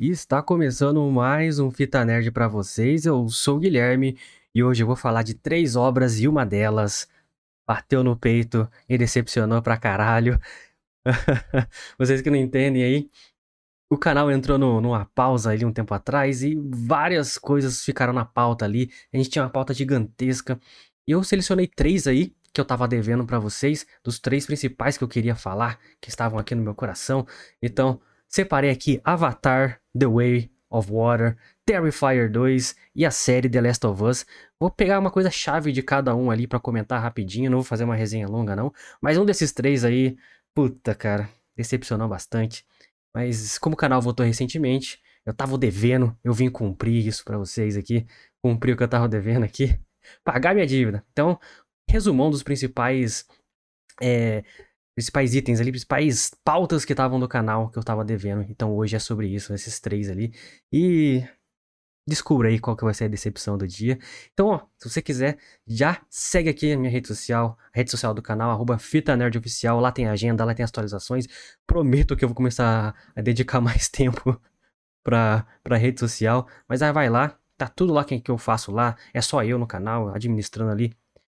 E está começando mais um Fita Nerd para vocês. Eu sou o Guilherme e hoje eu vou falar de três obras e uma delas bateu no peito e decepcionou pra caralho. vocês que não entendem aí, o canal entrou no, numa pausa ali um tempo atrás e várias coisas ficaram na pauta ali. A gente tinha uma pauta gigantesca e eu selecionei três aí que eu tava devendo para vocês, dos três principais que eu queria falar, que estavam aqui no meu coração. Então, separei aqui Avatar, The Way of Water, Terrifier 2 e a série The Last of Us. Vou pegar uma coisa chave de cada um ali para comentar rapidinho, não vou fazer uma resenha longa não, mas um desses três aí, puta cara, decepcionou bastante. Mas como o canal voltou recentemente, eu tava devendo, eu vim cumprir isso para vocês aqui, cumprir o que eu tava devendo aqui, pagar minha dívida. Então, resumão dos principais é, principais itens ali, principais pautas que estavam no canal que eu tava devendo. Então hoje é sobre isso, esses três ali. E descubra aí qual que vai ser a decepção do dia. Então, ó, se você quiser, já segue aqui a minha rede social, a rede social do canal, arroba Fita Nerd Oficial. Lá tem agenda, lá tem atualizações. Prometo que eu vou começar a dedicar mais tempo pra, pra rede social. Mas aí vai lá, tá tudo lá que eu faço lá. É só eu no canal, administrando ali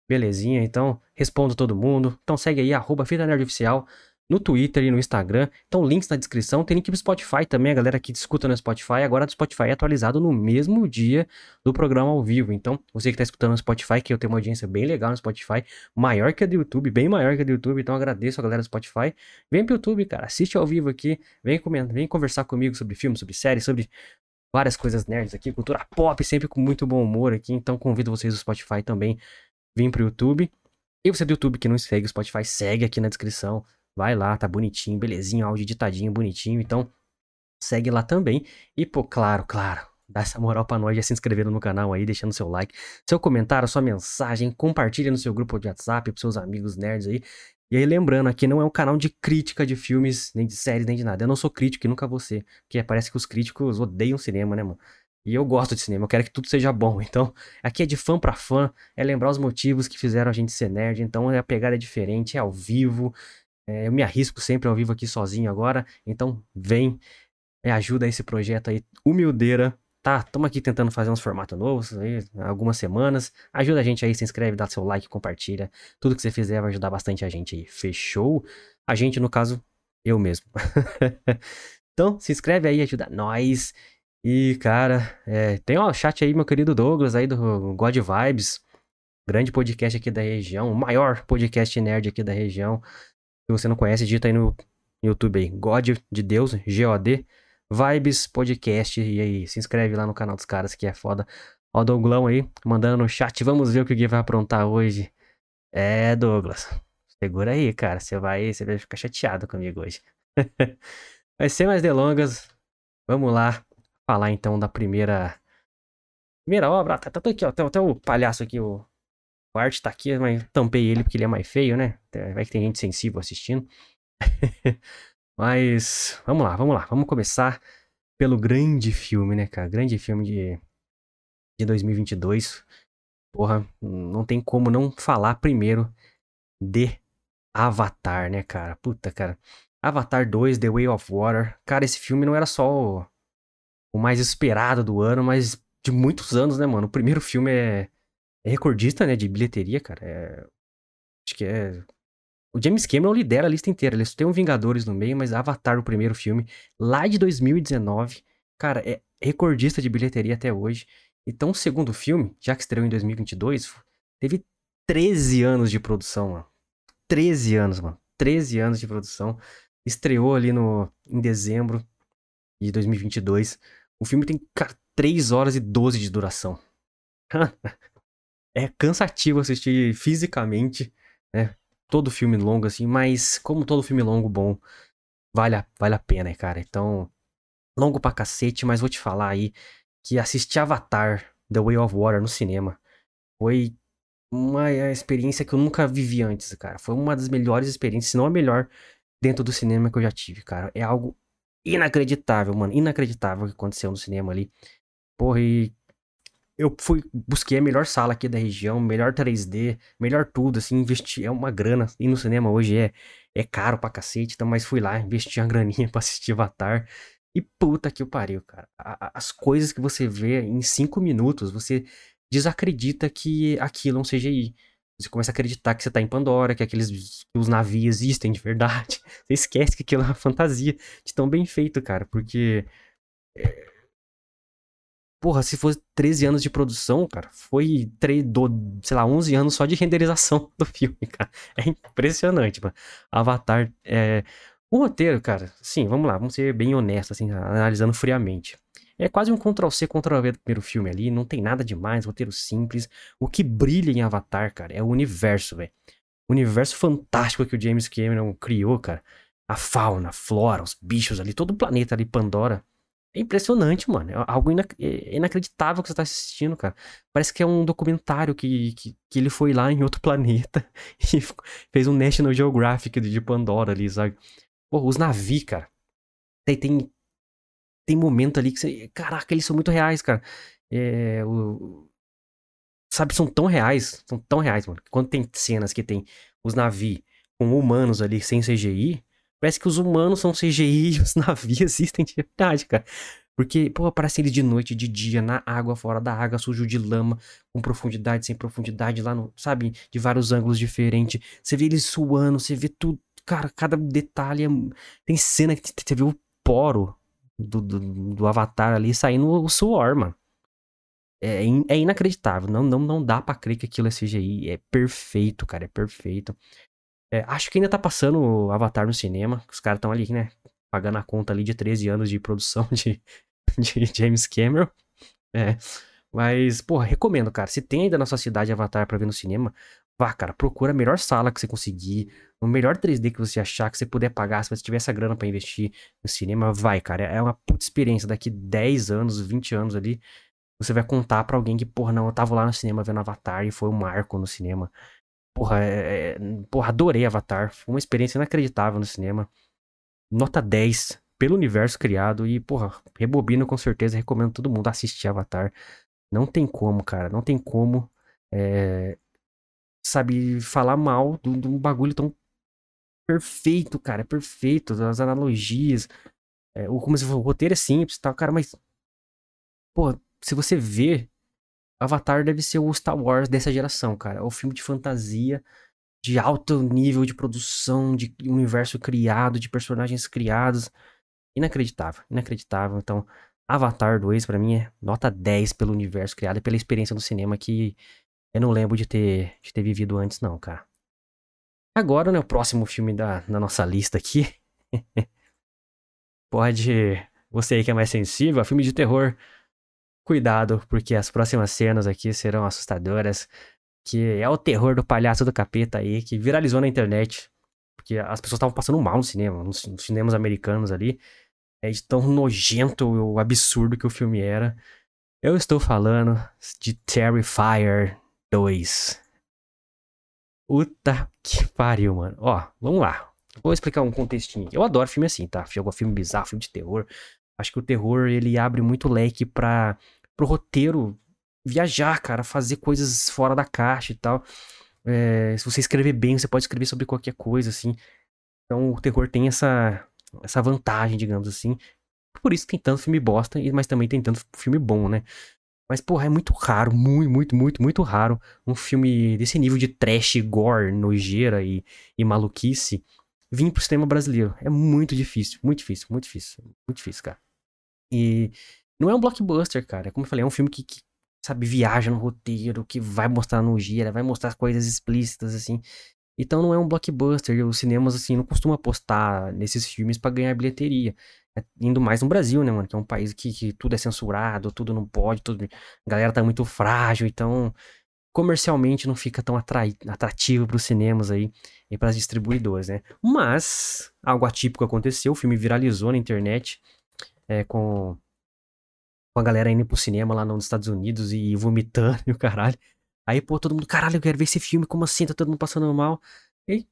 Belezinha, então respondo todo mundo. Então segue aí, arroba Fita Nerd Oficial no Twitter e no Instagram. Então, links na descrição. Tem link pro Spotify também, a galera que escuta no Spotify. Agora do Spotify é atualizado no mesmo dia do programa ao vivo. Então, você que está escutando no Spotify, que eu tenho uma audiência bem legal no Spotify, maior que a do YouTube, bem maior que a do YouTube. Então, agradeço a galera do Spotify. Vem pro YouTube, cara, assiste ao vivo aqui. Vem, comentar, vem conversar comigo sobre filmes, sobre séries, sobre várias coisas nerds aqui. Cultura pop, sempre com muito bom humor aqui. Então, convido vocês do Spotify também vir pro YouTube. E você do YouTube que não segue o Spotify, segue aqui na descrição. Vai lá, tá bonitinho, belezinho, áudio editadinho, bonitinho. Então, segue lá também. E, pô, claro, claro, dá essa moral pra nós, já se inscrevendo no canal aí, deixando seu like, seu comentário, sua mensagem, compartilha no seu grupo de WhatsApp, pros seus amigos nerds aí. E aí, lembrando, aqui não é um canal de crítica de filmes, nem de séries, nem de nada. Eu não sou crítico e nunca vou ser. Porque parece que os críticos odeiam cinema, né, mano? E eu gosto de cinema, eu quero que tudo seja bom. Então, aqui é de fã para fã, é lembrar os motivos que fizeram a gente ser nerd. Então, a pegada é diferente, é ao vivo. É, eu me arrisco sempre ao vivo aqui sozinho agora. Então, vem, é, ajuda esse projeto aí, humildeira. Tá, estamos aqui tentando fazer uns formatos novos aí, algumas semanas. Ajuda a gente aí, se inscreve, dá seu like, compartilha. Tudo que você fizer vai ajudar bastante a gente aí. Fechou? A gente, no caso, eu mesmo. então, se inscreve aí, ajuda nós. E, cara, é, tem o chat aí, meu querido Douglas, aí do God Vibes, grande podcast aqui da região, o maior podcast nerd aqui da região. Se você não conhece, digita aí no YouTube aí, God de Deus, G-O-D, Vibes Podcast. E aí, se inscreve lá no canal dos caras que é foda. Ó, o Douglão aí, mandando no chat, vamos ver o que o Gui vai aprontar hoje. É, Douglas, segura aí, cara, você vai, você vai ficar chateado comigo hoje. Mas sem mais delongas, vamos lá falar então da primeira. Primeira obra. Tá, tá aqui, ó. Até, até o palhaço aqui, o. O Art tá aqui, mas tampei ele porque ele é mais feio, né? Vai que tem gente sensível assistindo. mas vamos lá, vamos lá. Vamos começar pelo grande filme, né, cara? Grande filme de, de 2022. Porra, não tem como não falar primeiro de Avatar, né, cara? Puta, cara. Avatar 2, The Way of Water. Cara, esse filme não era só o mais esperado do ano, mas de muitos anos, né, mano? O primeiro filme é, é recordista, né, de bilheteria, cara. É... Acho que é. O James Cameron lidera a lista inteira. Eles têm um Vingadores no meio, mas Avatar, o primeiro filme, lá de 2019, cara, é recordista de bilheteria até hoje. Então, o segundo filme, já que estreou em 2022, teve 13 anos de produção, mano. 13 anos, mano. 13 anos de produção. Estreou ali no, em dezembro de 2022. O filme tem, cara, 3 horas e 12 de duração. é cansativo assistir fisicamente, né? Todo filme longo, assim, mas como todo filme longo bom, vale a, vale a pena, cara. Então, longo pra cacete, mas vou te falar aí que assistir Avatar, The Way of Water no cinema foi uma experiência que eu nunca vivi antes, cara. Foi uma das melhores experiências, se não a melhor, dentro do cinema que eu já tive, cara. É algo inacreditável, mano. Inacreditável o que aconteceu no cinema ali. Porra, e eu fui, busquei a melhor sala aqui da região, melhor 3D, melhor tudo, assim, investi, é uma grana. E no cinema hoje é, é caro pra cacete, então, mas fui lá, investi uma graninha pra assistir Avatar. E puta que o pariu, cara. As coisas que você vê em cinco minutos, você desacredita que aquilo é um CGI. Você começa a acreditar que você tá em Pandora, que aqueles que os navios existem de verdade. Você esquece que aquilo é uma fantasia de tão bem feito, cara. Porque. É... Porra, se fosse 13 anos de produção, cara, foi 3, do, sei lá, 11 anos só de renderização do filme, cara. É impressionante, mano. Avatar é. O roteiro, cara, sim, vamos lá, vamos ser bem honestos, assim, analisando friamente. É quase um Ctrl-C, Ctrl-V do primeiro filme ali, não tem nada demais, roteiro simples. O que brilha em Avatar, cara, é o universo, velho. O universo fantástico que o James Cameron criou, cara. A fauna, a flora, os bichos ali, todo o planeta ali, Pandora. É impressionante, mano. É algo inac é inacreditável que você tá assistindo, cara. Parece que é um documentário que, que, que ele foi lá em outro planeta e fez um National Geographic de Pandora ali, sabe? Pô, os navios, cara. Tem, tem, tem momento ali que você. Caraca, eles são muito reais, cara. É, o, sabe, são tão reais. São tão reais, mano. Quando tem cenas que tem os navios com humanos ali sem CGI, parece que os humanos são CGI e os navios existem de verdade, cara. Porque, pô, aparece eles de noite, de dia, na água, fora da água, sujo de lama, com profundidade, sem profundidade, lá no, sabe, de vários ângulos diferentes. Você vê eles suando, você vê tudo, cara, cada detalhe. É... Tem cena que você o poro do, do, do, Avatar ali saindo o suor, mano. É, é inacreditável. Não, não, não dá pra crer que aquilo é CGI. É perfeito, cara. É perfeito. É, acho que ainda tá passando o Avatar no cinema. Os caras estão ali, né? Pagando a conta ali de 13 anos de produção de, de James Cameron. É. Mas, porra, recomendo, cara. Se tem ainda na sua cidade Avatar pra ver no cinema, vá, cara. Procura a melhor sala que você conseguir o melhor 3D que você achar, que você puder pagar, se você tiver essa grana para investir no cinema, vai, cara. É uma puta experiência. Daqui 10 anos, 20 anos ali, você vai contar para alguém que, porra, não, eu tava lá no cinema vendo Avatar e foi um marco no cinema. Porra, é, é, porra, adorei Avatar. Foi uma experiência inacreditável no cinema. Nota 10 pelo universo criado e, porra, rebobino com certeza, recomendo todo mundo assistir Avatar. Não tem como, cara, não tem como, é, sabe, falar mal de um bagulho tão perfeito, cara, é perfeito. As analogias. É, o, como se o roteiro é simples tal, cara, mas. Pô, se você vê, Avatar deve ser o Star Wars dessa geração, cara. É um filme de fantasia, de alto nível de produção, de universo criado, de personagens criados. Inacreditável, inacreditável. Então, Avatar 2 para mim é nota 10 pelo universo criado e pela experiência no cinema que eu não lembro de ter, de ter vivido antes, não, cara. Agora, né, o próximo filme da, da nossa lista aqui. Pode. Você aí que é mais sensível, a filme de terror. Cuidado, porque as próximas cenas aqui serão assustadoras. Que é o terror do palhaço do capeta aí, que viralizou na internet. Porque as pessoas estavam passando mal no cinema, nos, nos cinemas americanos ali. É de tão nojento o absurdo que o filme era. Eu estou falando de Terrifier 2. Puta que pariu, mano. Ó, vamos lá. Vou explicar um contextinho. Eu adoro filme assim, tá? Jogo filme bizarro, filme de terror. Acho que o terror, ele abre muito leque para pro roteiro viajar, cara, fazer coisas fora da caixa e tal. É, se você escrever bem, você pode escrever sobre qualquer coisa, assim. Então o terror tem essa, essa vantagem, digamos assim. Por isso tem tanto filme bosta, mas também tem tanto filme bom, né? Mas, porra, é muito raro, muito, muito, muito, muito raro um filme desse nível de trash, gore, nojeira e, e maluquice vir pro cinema brasileiro. É muito difícil, muito difícil, muito difícil, muito difícil, cara. E não é um blockbuster, cara. Como eu falei, é um filme que, que sabe, viaja no roteiro, que vai mostrar nojeira, vai mostrar coisas explícitas, assim. Então não é um blockbuster. Os cinemas, assim, não costumam apostar nesses filmes para ganhar bilheteria. É indo mais no Brasil, né, mano? Que é um país que, que tudo é censurado, tudo não pode, tudo... a galera tá muito frágil, então comercialmente não fica tão atrai... atrativo para os cinemas aí e para as distribuidoras, né? Mas algo atípico aconteceu, o filme viralizou na internet é, com, com a galera indo pro cinema lá nos Estados Unidos e vomitando e o caralho. Aí, pô, todo mundo, caralho, eu quero ver esse filme, como assim? Tá todo mundo passando mal. E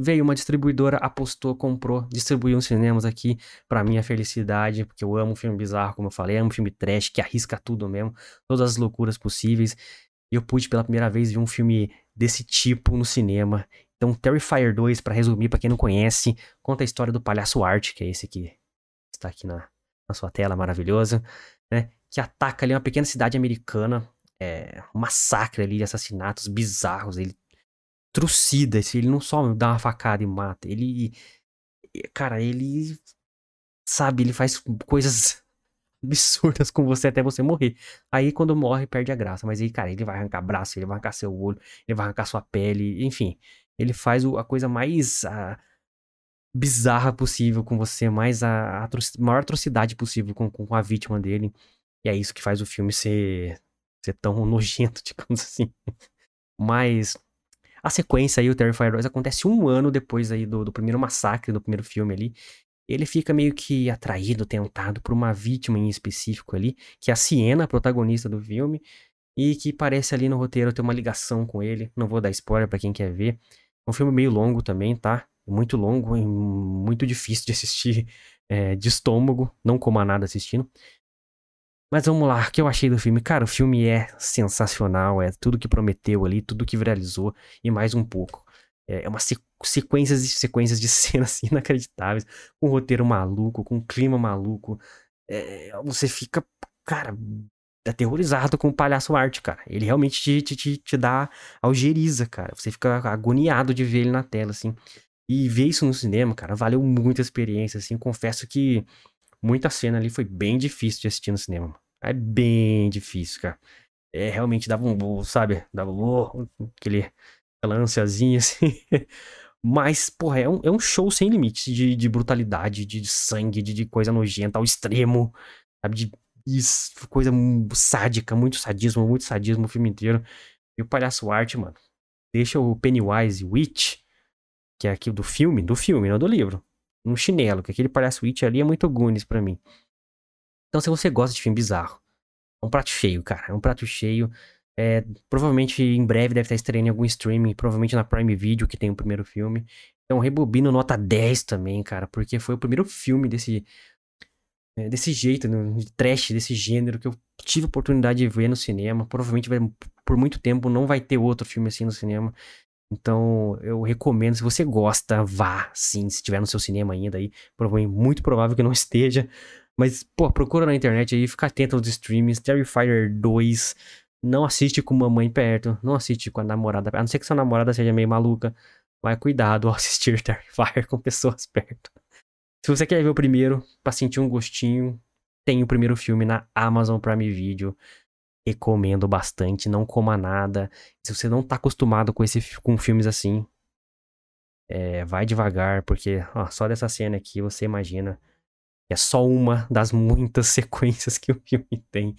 veio uma distribuidora, apostou, comprou, distribuiu uns cinemas aqui. Pra minha felicidade, porque eu amo filme bizarro, como eu falei, amo filme trash, que arrisca tudo mesmo, todas as loucuras possíveis. E eu pude pela primeira vez ver um filme desse tipo no cinema. Então, Terrifier 2, para resumir, para quem não conhece, conta a história do palhaço Art, que é esse que está aqui na, na sua tela maravilhoso, né? Que ataca ali uma pequena cidade americana, é, um massacre ali, assassinatos bizarros, ele trucida, ele não só dá uma facada e mata, ele, cara, ele, sabe, ele faz coisas absurdas com você até você morrer. Aí quando morre, perde a graça. Mas aí, cara, ele vai arrancar braço, ele vai arrancar seu olho, ele vai arrancar sua pele, enfim. Ele faz a coisa mais a, bizarra possível com você, mais a, a maior atrocidade possível com, com, a vítima dele. E é isso que faz o filme ser, ser tão nojento, digamos assim. Mas a sequência aí, o Terrifier 2, acontece um ano depois aí do, do primeiro massacre, do primeiro filme ali ele fica meio que atraído, tentado por uma vítima em específico ali, que é a Siena, a protagonista do filme, e que parece ali no roteiro ter uma ligação com ele. Não vou dar spoiler para quem quer ver. É um filme meio longo também, tá? Muito longo e muito difícil de assistir é, de estômago, não coma nada assistindo. Mas vamos lá, o que eu achei do filme? Cara, o filme é sensacional, é tudo que prometeu ali, tudo que viralizou e mais um pouco. É, é uma sequências e sequências de cenas inacreditáveis, com um roteiro maluco, com um clima maluco. É, você fica, cara, aterrorizado com o palhaço arte, cara. Ele realmente te, te, te, te dá algeriza, cara. Você fica agoniado de ver ele na tela, assim. E ver isso no cinema, cara, valeu muito a experiência, assim. Confesso que muita cena ali foi bem difícil de assistir no cinema. É bem difícil, cara. É, realmente dava um, sabe? Dava um, aquele aquela ansiazinha, assim. Mas, porra, é um, é um show sem limites de, de brutalidade, de, de sangue, de, de, coisa nojenta ao extremo, sabe? De, de coisa sádica, muito sadismo, muito sadismo o filme inteiro. E o palhaço arte, mano, deixa o Pennywise Witch, que é aqui do filme, do filme, não do livro, no chinelo, que aquele palhaço Witch ali é muito Goonies pra mim. Então, se você gosta de filme bizarro, é um prato cheio, cara, é um prato cheio. É, provavelmente em breve deve estar estreando em algum streaming, provavelmente na Prime Video, que tem o primeiro filme. Então, Rebobino nota 10 também, cara, porque foi o primeiro filme desse, é, desse jeito, né, de trash, desse gênero, que eu tive a oportunidade de ver no cinema. Provavelmente vai, por muito tempo não vai ter outro filme assim no cinema. Então, eu recomendo, se você gosta, vá, sim, se tiver no seu cinema ainda aí. Muito provável que não esteja. Mas, pô, procura na internet aí, fica atento aos streams. Terrifier 2 não assiste com mamãe perto, não assiste com a namorada, a não ser que sua namorada seja meio maluca. Mas cuidado ao assistir Terrifier com pessoas perto. Se você quer ver o primeiro, pra sentir um gostinho, tem o primeiro filme na Amazon Prime Video. Recomendo bastante, não coma nada. Se você não tá acostumado com, esse, com filmes assim, é, vai devagar, porque ó, só dessa cena aqui você imagina é só uma das muitas sequências que o filme tem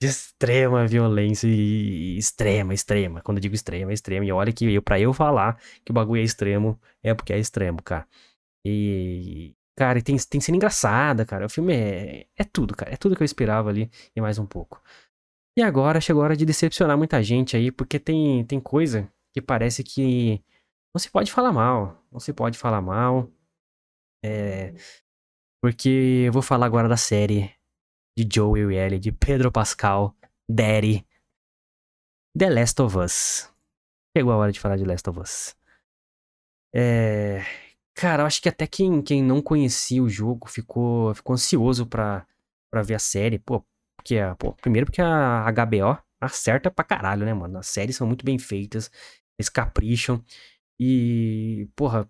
de extrema violência e extrema, extrema. Quando eu digo extrema, é extrema. E olha que eu, pra eu falar que o bagulho é extremo, é porque é extremo, cara. E. Cara, tem, tem cena engraçada, cara. O filme é, é tudo, cara. É tudo que eu esperava ali e mais um pouco. E agora chegou a hora de decepcionar muita gente aí, porque tem, tem coisa que parece que não se pode falar mal. Não se pode falar mal. É. Porque eu vou falar agora da série de Joel e Ellie, de Pedro Pascal, Daddy, The Last of Us. Chegou a hora de falar de Last of Us. É... Cara, eu acho que até quem, quem não conhecia o jogo ficou, ficou ansioso pra, pra ver a série. Pô, porque, pô, primeiro porque a HBO acerta pra caralho, né, mano? As séries são muito bem feitas, eles capricham. E, porra,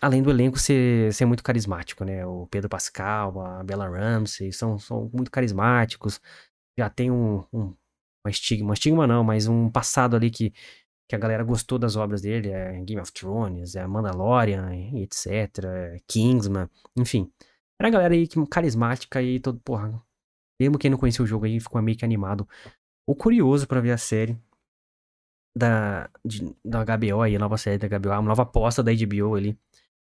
além do elenco ser, ser muito carismático, né? O Pedro Pascal, a Bella Ramsey são, são muito carismáticos. Já tem um, um, um estigma, um estigma não, mas um passado ali que, que a galera gostou das obras dele. É Game of Thrones, é Mandalorian, etc. É Kingsman, enfim. Era a galera aí que, carismática e todo, porra. Mesmo quem não conhecia o jogo aí ficou meio que animado. Ou curioso para ver a série da, de, da HBO aí, a nova série da HBO, a nova aposta da HBO ali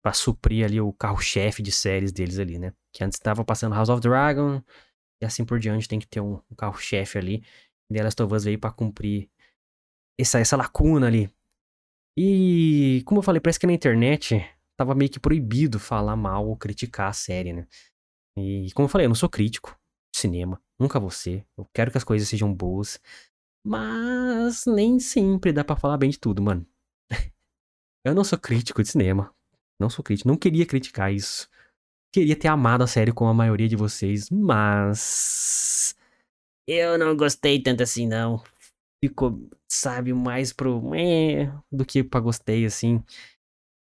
para suprir ali o carro-chefe de séries deles ali, né? Que antes estava passando House of Dragon e assim por diante tem que ter um, um carro-chefe ali. E The Last of Us veio para cumprir essa, essa lacuna ali. E como eu falei, parece que na internet tava meio que proibido falar mal ou criticar a série, né? E como eu falei, eu não sou crítico cinema, nunca vou ser. Eu quero que as coisas sejam boas, mas nem sempre dá para falar bem de tudo, mano. eu não sou crítico de cinema, não sou crítico, não queria criticar isso. queria ter amado a série como a maioria de vocês, mas. Eu não gostei tanto assim, não. Ficou, sabe, mais pro. Do que pra gostei, assim.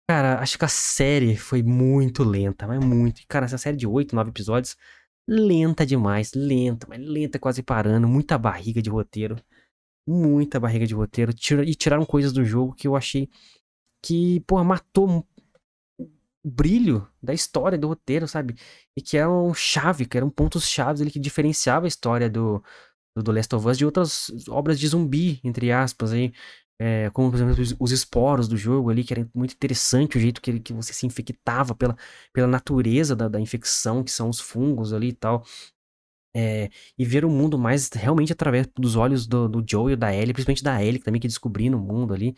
Cara, acho que a série foi muito lenta, mas muito. Cara, essa série de 8, 9 episódios, lenta demais, lenta, mas lenta quase parando, muita barriga de roteiro. Muita barriga de roteiro. E tiraram coisas do jogo que eu achei que, porra, matou o brilho da história, do roteiro, sabe? E que eram chave, que eram pontos chaves ali que diferenciava a história do, do Last of Us de outras obras de zumbi, entre aspas, aí. É, como, por exemplo, os, os esporos do jogo ali, que era muito interessante o jeito que, que você se infectava pela, pela natureza da, da infecção, que são os fungos ali e tal. É, e ver o mundo mais realmente através dos olhos do, do Joe e da Ellie, principalmente da Ellie, que também que descobrindo o mundo ali.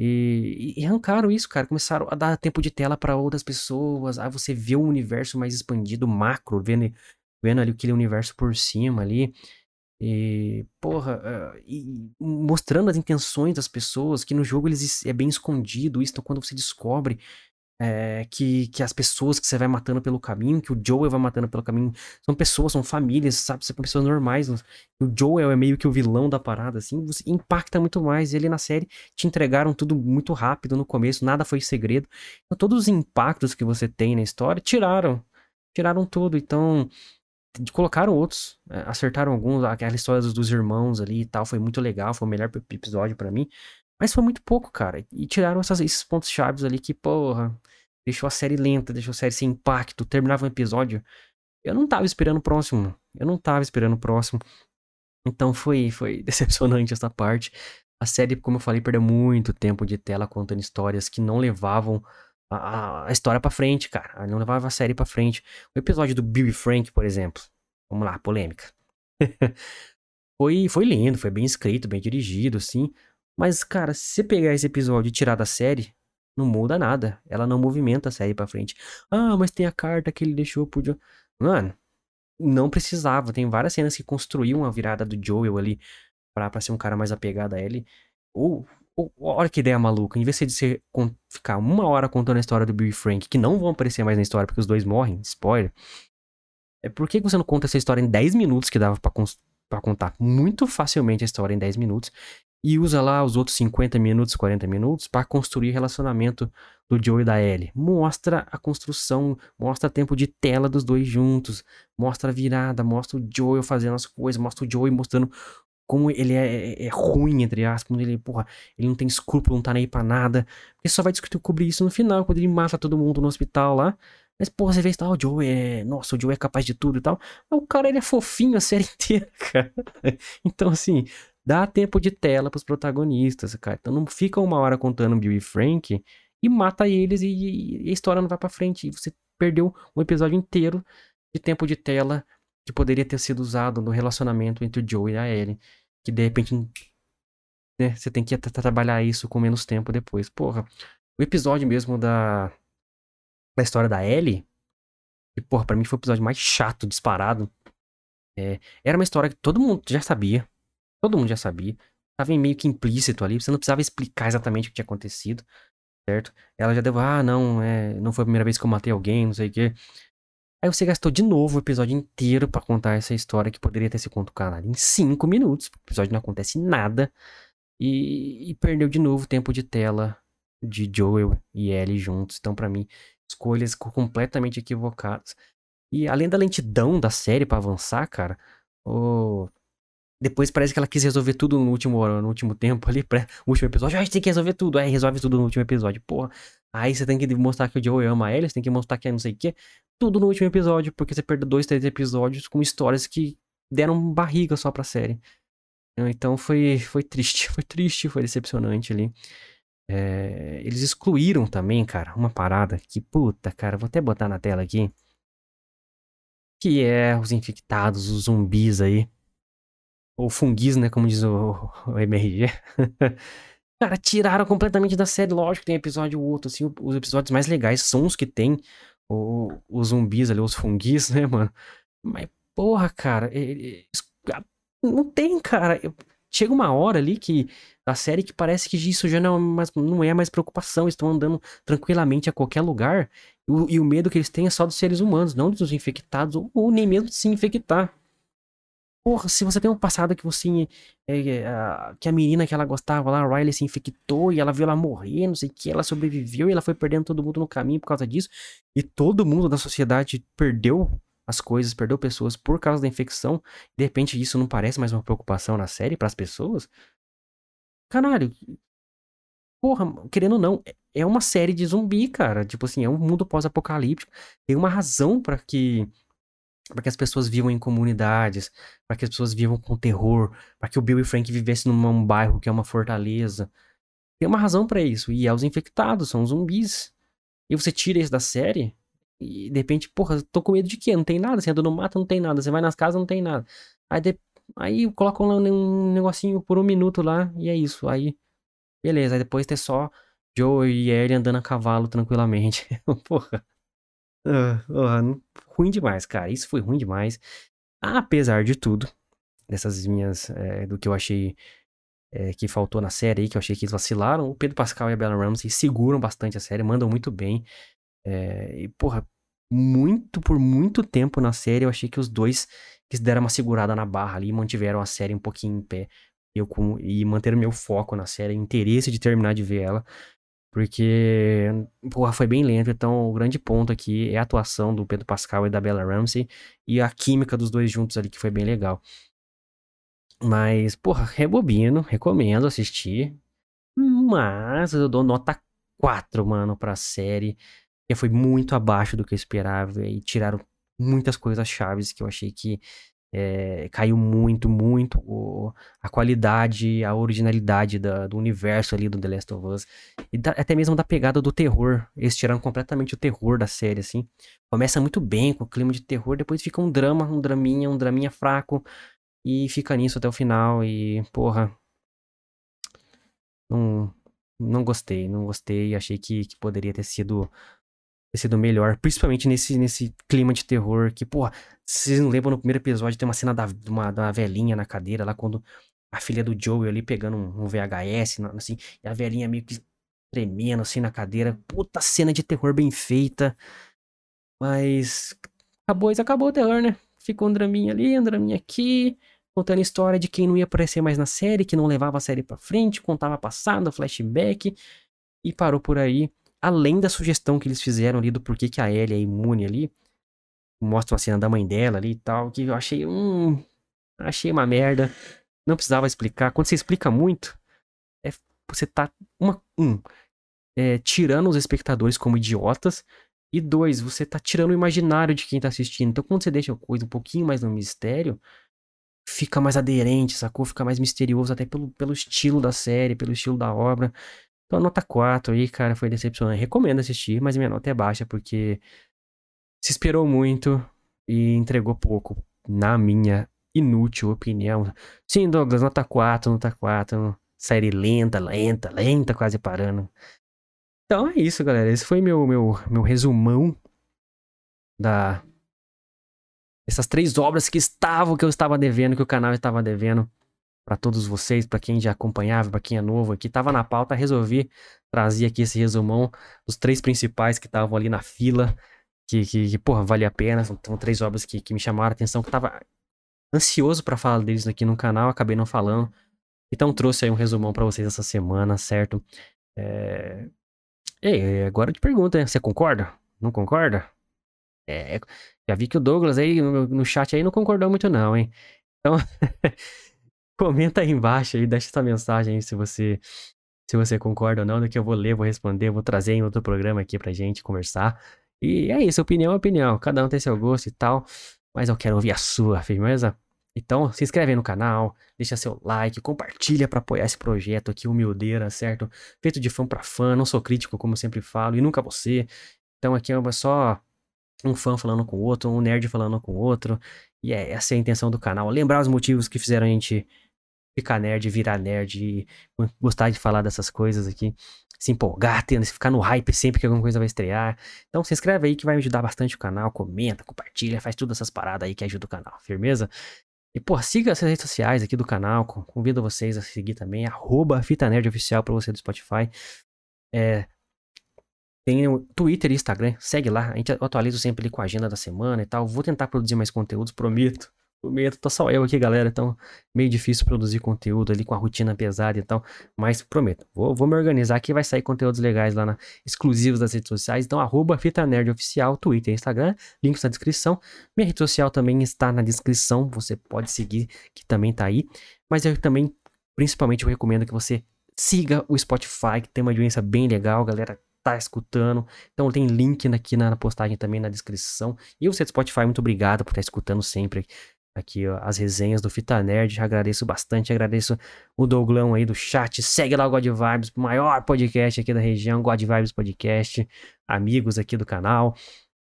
E, e, arrancaram isso, cara. Começaram a dar tempo de tela para outras pessoas. Aí você vê o universo mais expandido, macro, vendo, vendo ali aquele universo por cima ali. E, porra, uh, e mostrando as intenções das pessoas, que no jogo eles é bem escondido isso, então quando você descobre é, que, que as pessoas que você vai matando pelo caminho, que o Joel vai matando pelo caminho, são pessoas, são famílias, sabe? São pessoas normais. O Joel é meio que o vilão da parada, assim, você impacta muito mais. Ele na série te entregaram tudo muito rápido no começo, nada foi segredo. Então, todos os impactos que você tem na história, tiraram. Tiraram tudo. Então, colocaram outros, é, acertaram alguns, aquela história dos, irmãos ali e tal, foi muito legal, foi o melhor episódio para mim. Mas foi muito pouco, cara. E tiraram essas, esses pontos chaves ali que, porra, deixou a série lenta, deixou a série sem impacto, terminava um episódio. Eu não tava esperando o próximo. Eu não tava esperando o próximo. Então foi, foi decepcionante essa parte. A série, como eu falei, perdeu muito tempo de tela contando histórias que não levavam a, a história para frente, cara. Não levava a série para frente. O episódio do Bill e Frank, por exemplo. Vamos lá, polêmica. foi, foi lindo, foi bem escrito, bem dirigido, assim. Mas, cara, se você pegar esse episódio e tirar da série, não muda nada. Ela não movimenta a série pra frente. Ah, mas tem a carta que ele deixou pro Joe. Mano, não precisava. Tem várias cenas que construíam a virada do Joel ali pra, pra ser um cara mais apegado a ele. Ou olha que ideia maluca. Em vez de você ficar uma hora contando a história do Bill e Frank, que não vão aparecer mais na história porque os dois morrem, spoiler. É por que você não conta essa história em 10 minutos que dava para contar muito facilmente a história em 10 minutos e usa lá os outros 50 minutos, 40 minutos para construir relacionamento do Joe e da Ellie. Mostra a construção, mostra tempo de tela dos dois juntos, mostra a virada, mostra o Joe fazendo as coisas, mostra o Joe mostrando como ele é, é, é, ruim, entre aspas, ele, porra, ele não tem escrúpulo, não tá nem aí pra nada. Porque só vai descobrir isso no final, quando ele mata todo mundo no hospital lá. Mas, porra, você vê que ah, o Joe é. Nossa, o Joe é capaz de tudo e tal. Mas o cara, ele é fofinho a série inteira, cara. Então, assim, dá tempo de tela pros protagonistas, cara. Então não fica uma hora contando Bill e Frank e mata eles e, e a história não vai pra frente. E você perdeu um episódio inteiro de tempo de tela que poderia ter sido usado no relacionamento entre o Joe e a Ellie que de repente né, você tem que trabalhar isso com menos tempo depois. Porra, o episódio mesmo da, da história da Ellie, que, porra, pra mim foi o episódio mais chato, disparado. É, era uma história que todo mundo já sabia. Todo mundo já sabia. Tava meio que implícito ali. Você não precisava explicar exatamente o que tinha acontecido. Certo? Ela já deu, ah, não, é, não foi a primeira vez que eu matei alguém, não sei o quê. Aí você gastou de novo o episódio inteiro para contar essa história que poderia ter sido contada em 5 minutos. O episódio não acontece nada. E, e, perdeu de novo tempo de tela de Joel e Ellie juntos. Então, para mim, escolhas completamente equivocadas. E além da lentidão da série para avançar, cara, o... depois parece que ela quis resolver tudo no último, no último tempo ali, pra... o último episódio. Ah, a gente tem que resolver tudo. Aí resolve tudo no último episódio. Porra. Aí você tem que mostrar que o Joel ama ela, você tem que mostrar que é não sei o quê tudo no último episódio, porque você perdeu dois, três episódios com histórias que deram barriga só pra série. Então foi, foi triste, foi triste, foi decepcionante ali. É, eles excluíram também, cara, uma parada que, puta, cara, vou até botar na tela aqui. Que é os infectados, os zumbis aí. Ou funguis, né, como diz o, o MRG. cara, tiraram completamente da série. Lógico tem episódio ou outro, assim, os episódios mais legais são os que tem o, os zumbis ali, os funguis, né, mano? Mas, porra, cara, não tem, cara. chega uma hora ali que a série que parece que isso já não é mais, não é mais preocupação, estão andando tranquilamente a qualquer lugar. E o, e o medo que eles têm é só dos seres humanos, não dos infectados, ou, ou nem mesmo de se infectar. Porra, se você tem um passado que você. É, que a menina que ela gostava lá, a Riley, se infectou e ela viu ela morrer, não sei o que, ela sobreviveu e ela foi perdendo todo mundo no caminho por causa disso. E todo mundo da sociedade perdeu as coisas, perdeu pessoas por causa da infecção. De repente isso não parece mais uma preocupação na série para as pessoas. Caralho. Porra, querendo ou não, é, é uma série de zumbi, cara. Tipo assim, é um mundo pós-apocalíptico. Tem uma razão para que para que as pessoas vivam em comunidades, para que as pessoas vivam com terror, para que o Bill e Frank vivessem num bairro que é uma fortaleza. Tem uma razão para isso, e é os infectados, são os zumbis. E você tira isso da série, e de repente, porra, tô com medo de quê? Não tem nada, você anda no mato, não tem nada, você vai nas casas, não tem nada. Aí, de... aí colocam um negocinho por um minuto lá, e é isso. Aí, beleza, aí depois tem só Joe e Ellie andando a cavalo tranquilamente. porra. Uh, uh, ruim demais, cara. Isso foi ruim demais. Apesar de tudo, dessas minhas. É, do que eu achei é, que faltou na série aí, que eu achei que eles vacilaram. O Pedro Pascal e a Bella Ramsey seguram bastante a série, mandam muito bem. É, e, porra, muito, por muito tempo na série, eu achei que os dois que deram uma segurada na barra ali e mantiveram a série um pouquinho em pé. Eu e manter meu foco na série, interesse de terminar de ver ela. Porque, porra, foi bem lento. Então, o grande ponto aqui é a atuação do Pedro Pascal e da Bella Ramsey e a química dos dois juntos ali, que foi bem legal. Mas, porra, rebobino, recomendo assistir. Mas eu dou nota 4, mano, pra série. Que foi muito abaixo do que eu esperava. E tiraram muitas coisas chaves que eu achei que é, caiu muito, muito o, a qualidade, a originalidade da, do universo ali do The Last of Us. E da, até mesmo da pegada do terror. Eles tiraram completamente o terror da série, assim. Começa muito bem com o clima de terror, depois fica um drama, um draminha, um draminha fraco. E fica nisso até o final. E, porra. Não, não gostei, não gostei. Achei que, que poderia ter sido ter sido melhor, principalmente nesse, nesse clima de terror que, porra, vocês não lembram no primeiro episódio tem uma cena da, de, uma, da velhinha na cadeira lá quando a filha do Joey ali pegando um, um VHS, assim, e a velhinha meio que tremendo assim na cadeira. Puta cena de terror bem feita. Mas acabou, isso acabou o terror, né? Ficou um draminha ali, um draminha aqui, contando a história de quem não ia aparecer mais na série, que não levava a série pra frente, contava passado, flashback, e parou por aí além da sugestão que eles fizeram ali do porquê que a Ellie é imune ali, mostra uma cena da mãe dela ali e tal, que eu achei um. Achei uma merda. Não precisava explicar. Quando você explica muito, é, você tá. Uma, um, é, tirando os espectadores como idiotas. E dois, você tá tirando o imaginário de quem tá assistindo. Então, quando você deixa a coisa um pouquinho mais no mistério, fica mais aderente, sacou? Fica mais misterioso, até pelo, pelo estilo da série, pelo estilo da obra. Então, a nota 4 aí, cara, foi decepcionante. Recomendo assistir, mas minha nota é baixa porque se esperou muito e entregou pouco, na minha inútil opinião. Sim, Douglas, nota 4, nota 4. Série lenta, lenta, lenta, quase parando. Então é isso, galera. Esse foi meu, meu, meu resumão da essas três obras que estavam, que eu estava devendo, que o canal estava devendo para todos vocês, para quem já acompanhava, para quem é novo aqui, tava na pauta, resolvi trazer aqui esse resumão dos três principais que estavam ali na fila, que, que, que, porra, vale a pena, são, são três obras que, que me chamaram a atenção, que tava ansioso para falar deles aqui no canal, acabei não falando, então trouxe aí um resumão para vocês essa semana, certo? É... Ei, agora eu te pergunto, você concorda? Não concorda? É, já vi que o Douglas aí no, no chat aí não concordou muito não, hein? Então, Comenta aí embaixo e deixa essa mensagem aí se você se você concorda ou não, do que eu vou ler, vou responder, vou trazer em outro programa aqui pra gente conversar. E é isso, opinião é opinião, cada um tem seu gosto e tal, mas eu quero ouvir a sua, firmeza? Então, se inscreve aí no canal, deixa seu like, compartilha para apoiar esse projeto aqui, humildeira, certo? Feito de fã para fã, não sou crítico, como sempre falo, e nunca você. Então aqui é só um fã falando com o outro, um nerd falando com o outro, e é, essa é a intenção do canal. Lembrar os motivos que fizeram a gente ficar nerd, virar nerd gostar de falar dessas coisas aqui. Se empolgar, tendo, ficar no hype sempre que alguma coisa vai estrear. Então se inscreve aí que vai ajudar bastante o canal, comenta, compartilha, faz todas essas paradas aí que ajuda o canal, firmeza? E, pô, siga as redes sociais aqui do canal. Convido vocês a seguir também. Arroba Fita Nerd Oficial pra você do Spotify. É, tem o Twitter e Instagram. Segue lá. A gente atualiza sempre ali com a agenda da semana e tal. Vou tentar produzir mais conteúdos, prometo. Prometo, tô só eu aqui, galera. Então, meio difícil produzir conteúdo ali com a rotina pesada e tal. Mas prometo, vou, vou me organizar que vai sair conteúdos legais lá na, exclusivos das redes sociais. Então, arroba Fita Nerd Oficial, Twitter e Instagram. Links na descrição. Minha rede social também está na descrição. Você pode seguir, que também tá aí. Mas eu também, principalmente, eu recomendo que você siga o Spotify, que tem uma audiência bem legal, galera tá escutando. Então tem link aqui na postagem também na descrição. E você do Spotify, muito obrigado por estar escutando sempre aqui ó, as resenhas do Fita Nerd. Agradeço bastante, agradeço o Douglão aí do chat. Segue lá o God Vibes, maior podcast aqui da região, God Vibes Podcast, amigos aqui do canal.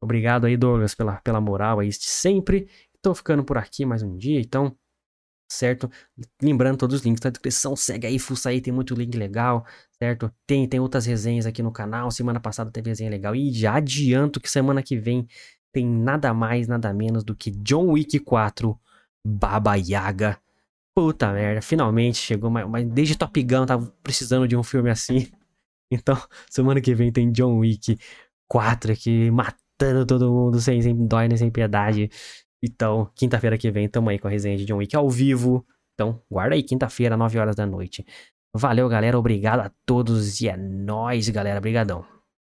Obrigado aí, Douglas, pela, pela moral aí sempre. Estou ficando por aqui mais um dia, então, certo? Lembrando todos os links na descrição, segue aí, fuça aí, tem muito link legal, certo? Tem, tem outras resenhas aqui no canal, semana passada teve resenha legal, e já adianto que semana que vem tem nada mais, nada menos do que John Wick 4 Baba Yaga. Puta merda, finalmente chegou, mas, desde Top Gun tava precisando de um filme assim. Então, semana que vem tem John Wick 4 aqui, matando todo mundo sem, sem dó nem sem piedade. Então, quinta-feira que vem, tamo aí com a resenha de John Wick ao vivo. Então, guarda aí, quinta-feira, 9 horas da noite. Valeu, galera. Obrigado a todos e é nóis, galera. Obrigadão.